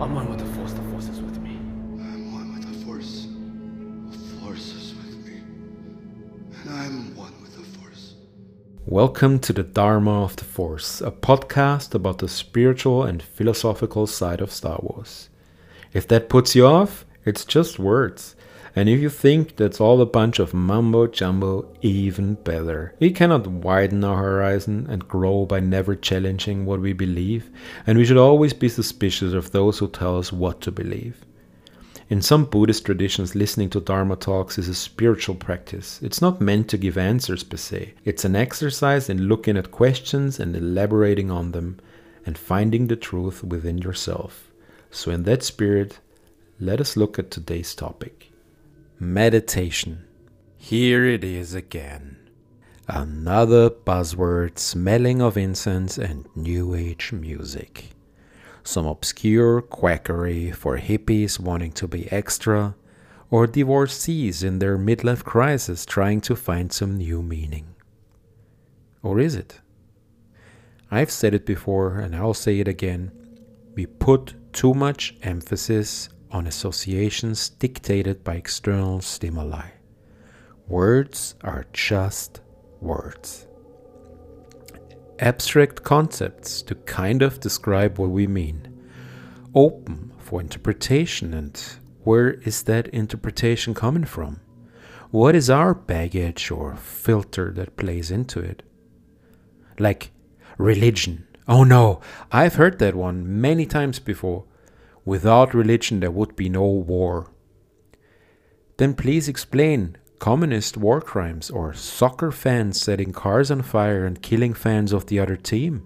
I'm one with the Force, the Force is with me. I'm one with the Force. The Force is with me. And I'm one with the Force. Welcome to the Dharma of the Force, a podcast about the spiritual and philosophical side of Star Wars. If that puts you off, it's just words. And if you think that's all a bunch of mumbo jumbo, even better. We cannot widen our horizon and grow by never challenging what we believe, and we should always be suspicious of those who tell us what to believe. In some Buddhist traditions, listening to Dharma talks is a spiritual practice. It's not meant to give answers per se, it's an exercise in looking at questions and elaborating on them and finding the truth within yourself. So, in that spirit, let us look at today's topic. Meditation. Here it is again. Another buzzword smelling of incense and New Age music. Some obscure quackery for hippies wanting to be extra, or divorcees in their midlife crisis trying to find some new meaning. Or is it? I've said it before and I'll say it again. We put too much emphasis on associations dictated by external stimuli. Words are just words. Abstract concepts to kind of describe what we mean. Open for interpretation, and where is that interpretation coming from? What is our baggage or filter that plays into it? Like religion. Oh no, I've heard that one many times before. Without religion, there would be no war. Then please explain communist war crimes or soccer fans setting cars on fire and killing fans of the other team.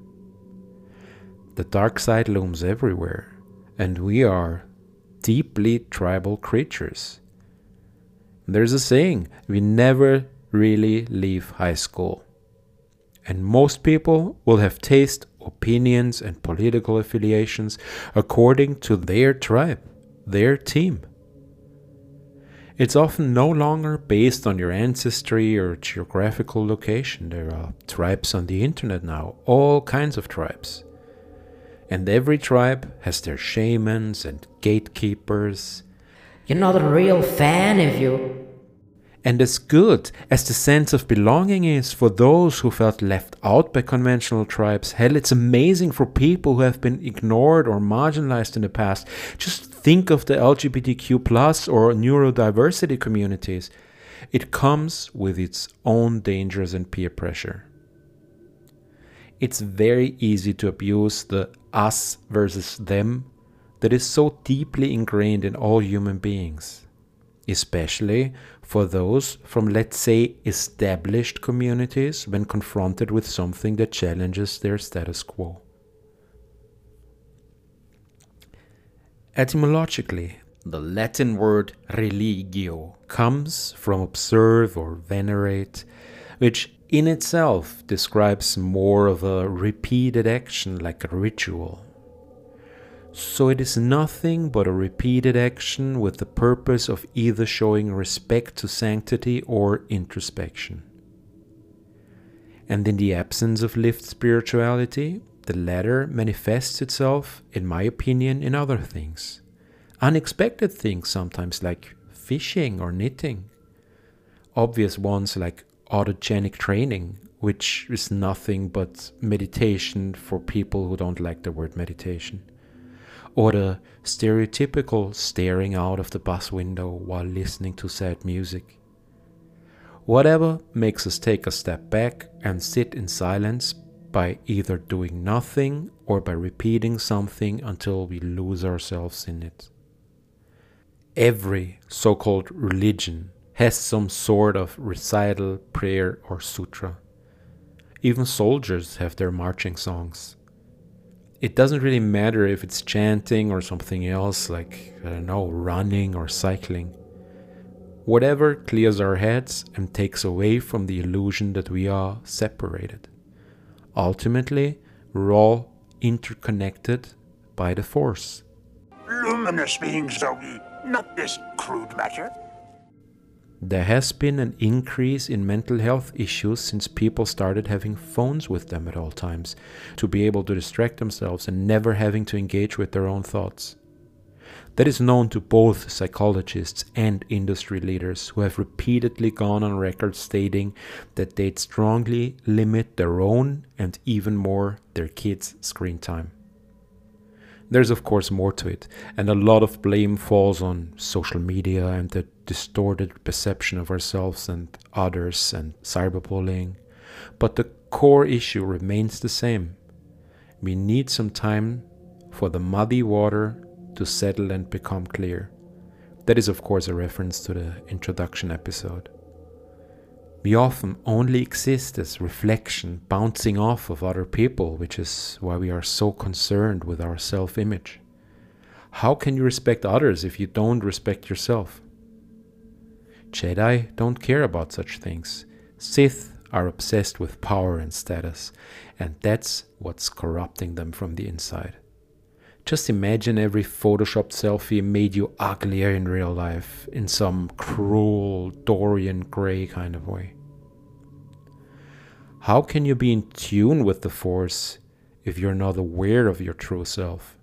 The dark side looms everywhere, and we are deeply tribal creatures. There's a saying we never really leave high school. And most people will have taste opinions, and political affiliations according to their tribe, their team. It's often no longer based on your ancestry or geographical location. There are tribes on the internet now, all kinds of tribes. And every tribe has their shamans and gatekeepers. You're not a real fan if you and as good as the sense of belonging is for those who felt left out by conventional tribes, hell, it's amazing for people who have been ignored or marginalized in the past. Just think of the LGBTQ plus or neurodiversity communities. It comes with its own dangers and peer pressure. It's very easy to abuse the us versus them that is so deeply ingrained in all human beings especially for those from, let's say, established communities when confronted with something that challenges their status quo. Etymologically, the Latin word religio comes from observe or venerate, which in itself describes more of a repeated action like a ritual. So it is nothing but a repeated action with the purpose of either showing respect to sanctity or introspection. And in the absence of lived spirituality, the latter manifests itself, in my opinion, in other things. Unexpected things sometimes, like fishing or knitting. Obvious ones like autogenic training, which is nothing but meditation for people who don't like the word meditation or the stereotypical staring out of the bus window while listening to sad music. Whatever makes us take a step back and sit in silence by either doing nothing or by repeating something until we lose ourselves in it. Every so called religion has some sort of recital, prayer, or sutra. Even soldiers have their marching songs it doesn't really matter if it's chanting or something else, like, I don't know, running or cycling. Whatever clears our heads and takes away from the illusion that we are separated. Ultimately, we're all interconnected by the Force. Luminous beings, Zogi, not this crude matter. There has been an increase in mental health issues since people started having phones with them at all times to be able to distract themselves and never having to engage with their own thoughts. that is known to both psychologists and industry leaders who have repeatedly gone on record stating that they'd strongly limit their own and even more their kids' screen time. There's, of course, more to it, and a lot of blame falls on social media and the distorted perception of ourselves and others and cyberbullying. But the core issue remains the same. We need some time for the muddy water to settle and become clear. That is, of course, a reference to the introduction episode. We often only exist as reflection bouncing off of other people, which is why we are so concerned with our self image. How can you respect others if you don't respect yourself? Jedi don't care about such things. Sith are obsessed with power and status, and that's what's corrupting them from the inside. Just imagine every photoshopped selfie made you uglier in real life in some cruel Dorian Gray kind of way. How can you be in tune with the Force if you're not aware of your true self?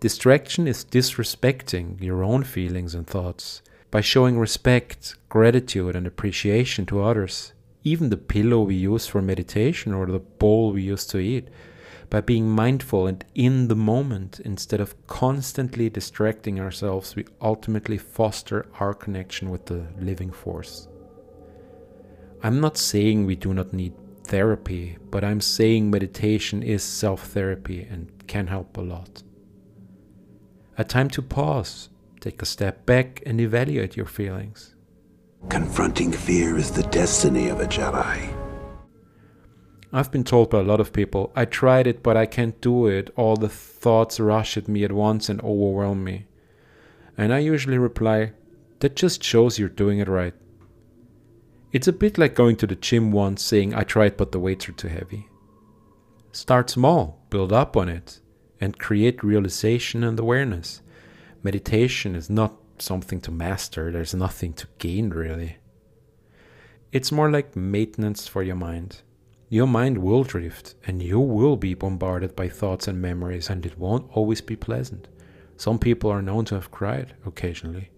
Distraction is disrespecting your own feelings and thoughts by showing respect, gratitude, and appreciation to others. Even the pillow we use for meditation or the bowl we use to eat by being mindful and in the moment instead of constantly distracting ourselves, we ultimately foster our connection with the living force. I'm not saying we do not need therapy, but I'm saying meditation is self therapy and can help a lot. A time to pause, take a step back, and evaluate your feelings. Confronting fear is the destiny of a Jedi. I've been told by a lot of people, I tried it, but I can't do it. All the thoughts rush at me at once and overwhelm me. And I usually reply, that just shows you're doing it right. It's a bit like going to the gym once saying, I tried, but the weights are too heavy. Start small, build up on it, and create realization and awareness. Meditation is not something to master, there's nothing to gain really. It's more like maintenance for your mind. Your mind will drift and you will be bombarded by thoughts and memories, and it won't always be pleasant. Some people are known to have cried occasionally.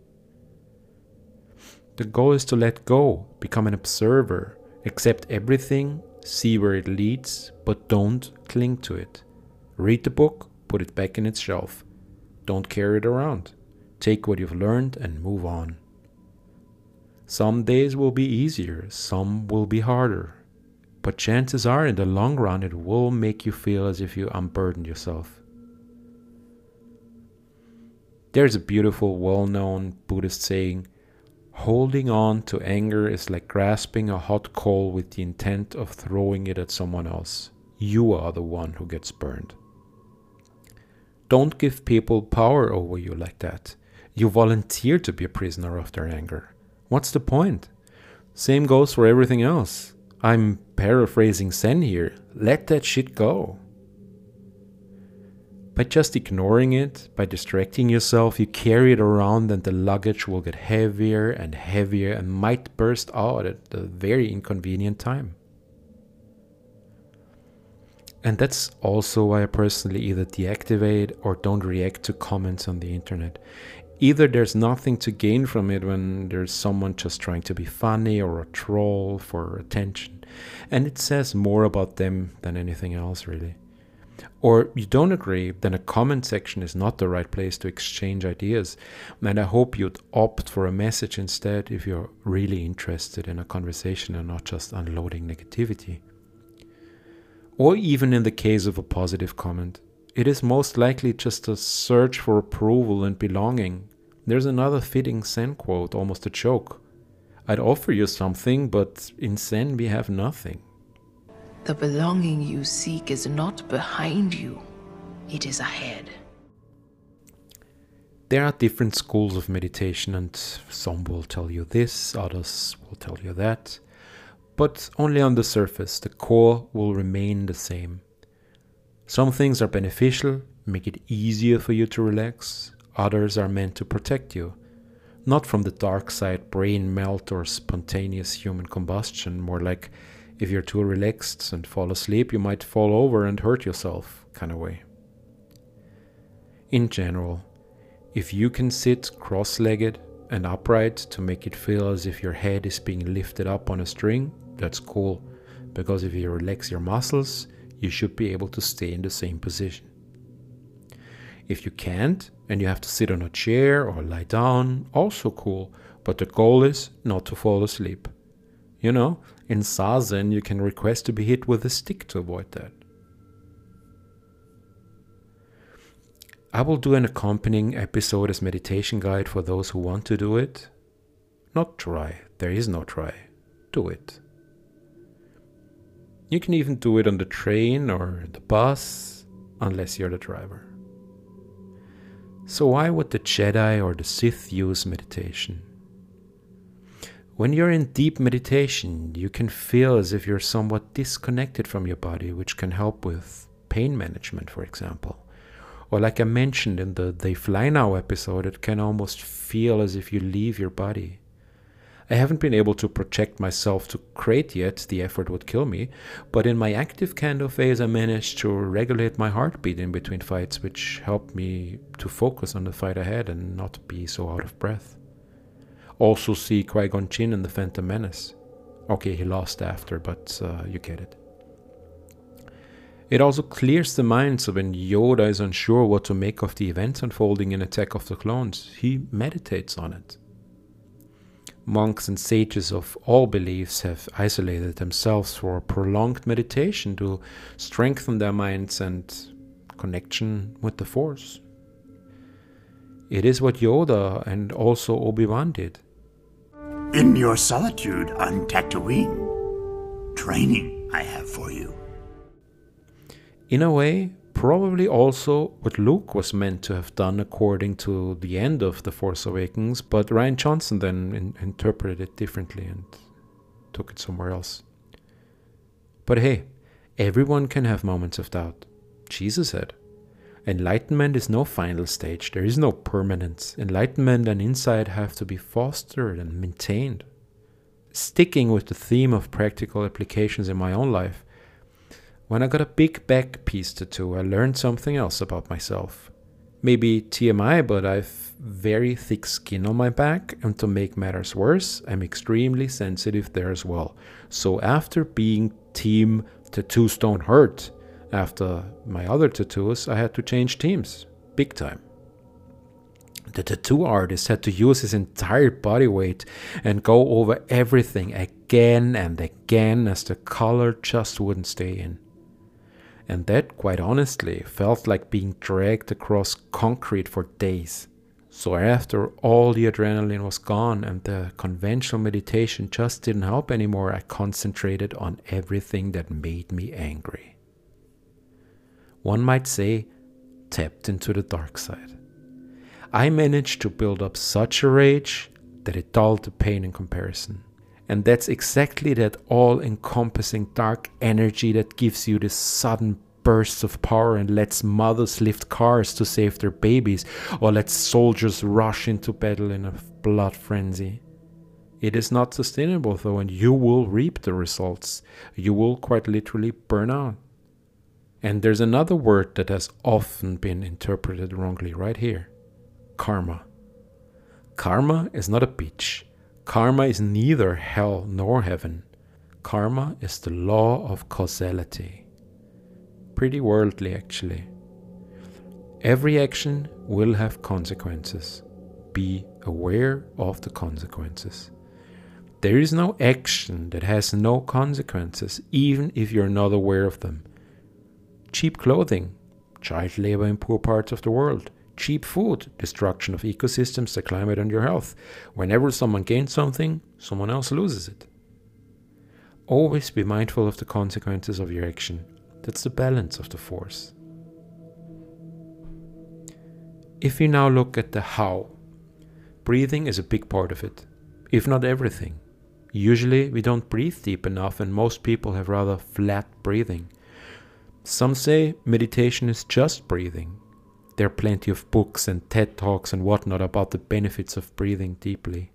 The goal is to let go, become an observer, accept everything, see where it leads, but don't cling to it. Read the book, put it back in its shelf. Don't carry it around. Take what you've learned and move on. Some days will be easier, some will be harder, but chances are in the long run it will make you feel as if you unburdened yourself. There's a beautiful, well known Buddhist saying holding on to anger is like grasping a hot coal with the intent of throwing it at someone else. You are the one who gets burned. Don't give people power over you like that. You volunteer to be a prisoner of their anger. What's the point? Same goes for everything else. I'm paraphrasing Zen here. Let that shit go. By just ignoring it, by distracting yourself, you carry it around and the luggage will get heavier and heavier and might burst out at a very inconvenient time. And that's also why I personally either deactivate or don't react to comments on the internet. Either there's nothing to gain from it when there's someone just trying to be funny or a troll for attention, and it says more about them than anything else, really. Or you don't agree, then a comment section is not the right place to exchange ideas, and I hope you'd opt for a message instead if you're really interested in a conversation and not just unloading negativity. Or even in the case of a positive comment, it is most likely just a search for approval and belonging. There's another fitting Zen quote, almost a joke. I'd offer you something, but in Zen we have nothing. The belonging you seek is not behind you, it is ahead. There are different schools of meditation, and some will tell you this, others will tell you that. But only on the surface, the core will remain the same. Some things are beneficial, make it easier for you to relax, others are meant to protect you. Not from the dark side, brain melt, or spontaneous human combustion, more like if you're too relaxed and fall asleep, you might fall over and hurt yourself, kind of way. in general, if you can sit cross legged and upright to make it feel as if your head is being lifted up on a string, that's cool. Because if you relax your muscles, you should be able to stay in the same position. If you can't and you have to sit on a chair or lie down, also cool, but the goal is not to fall asleep. You know, in zazen, you can request to be hit with a stick to avoid that. I will do an accompanying episode as meditation guide for those who want to do it. Not try, there is no try. Do it. You can even do it on the train or the bus, unless you're the driver. So, why would the Jedi or the Sith use meditation? When you're in deep meditation, you can feel as if you're somewhat disconnected from your body, which can help with pain management, for example. Or, like I mentioned in the They Fly Now episode, it can almost feel as if you leave your body. I haven't been able to project myself to create yet, the effort would kill me, but in my active kendo phase, I managed to regulate my heartbeat in between fights, which helped me to focus on the fight ahead and not be so out of breath. Also, see Qui Gon Jinn in The Phantom Menace. Okay, he lost after, but uh, you get it. It also clears the mind so when Yoda is unsure what to make of the events unfolding in Attack of the Clones, he meditates on it. Monks and sages of all beliefs have isolated themselves for prolonged meditation to strengthen their minds and connection with the Force. It is what Yoda and also Obi Wan did. In your solitude on Tatooine, training I have for you. In a way, probably also what Luke was meant to have done according to the end of The Force Awakens, but Rian Johnson then in- interpreted it differently and took it somewhere else. But hey, everyone can have moments of doubt. Jesus said. Enlightenment is no final stage, there is no permanence. Enlightenment and insight have to be fostered and maintained. Sticking with the theme of practical applications in my own life, when I got a big back piece tattoo, I learned something else about myself. Maybe TMI, but I've very thick skin on my back, and to make matters worse, I'm extremely sensitive there as well. So after being team tattoos don't hurt, after my other tattoos, I had to change teams, big time. The tattoo artist had to use his entire body weight and go over everything again and again as the color just wouldn't stay in and that, quite honestly, felt like being dragged across concrete for days. So, after all the adrenaline was gone and the conventional meditation just didn't help anymore, I concentrated on everything that made me angry. One might say, tapped into the dark side. I managed to build up such a rage that it dulled the pain in comparison. And that's exactly that all encompassing dark energy that gives you this sudden bursts of power and lets mothers lift cars to save their babies or lets soldiers rush into battle in a blood frenzy. It is not sustainable though, and you will reap the results. You will quite literally burn out. And there's another word that has often been interpreted wrongly right here karma. Karma is not a beach. Karma is neither hell nor heaven. Karma is the law of causality. Pretty worldly, actually. Every action will have consequences. Be aware of the consequences. There is no action that has no consequences, even if you're not aware of them. Cheap clothing, child labor in poor parts of the world, cheap food, destruction of ecosystems, the climate, and your health. Whenever someone gains something, someone else loses it. Always be mindful of the consequences of your action. That's the balance of the force. If we now look at the how, breathing is a big part of it, if not everything. Usually we don't breathe deep enough, and most people have rather flat breathing. Some say meditation is just breathing. There are plenty of books and TED Talks and whatnot about the benefits of breathing deeply.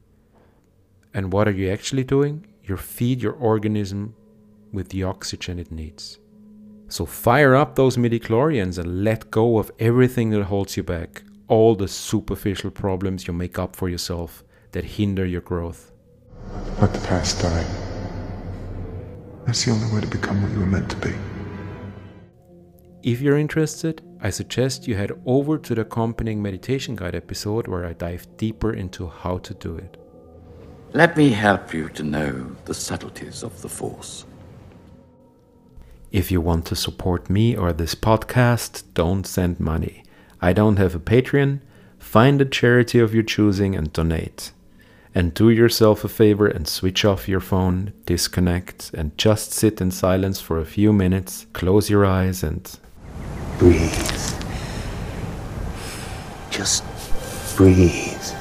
And what are you actually doing? You feed your organism with the oxygen it needs. So fire up those midichlorians and let go of everything that holds you back, all the superficial problems you make up for yourself that hinder your growth. Let the past die. That's the only way to become what you were meant to be. If you're interested, I suggest you head over to the accompanying meditation guide episode where I dive deeper into how to do it. Let me help you to know the subtleties of the Force. If you want to support me or this podcast, don't send money. I don't have a Patreon. Find a charity of your choosing and donate. And do yourself a favor and switch off your phone, disconnect, and just sit in silence for a few minutes. Close your eyes and Breathe. Just breathe.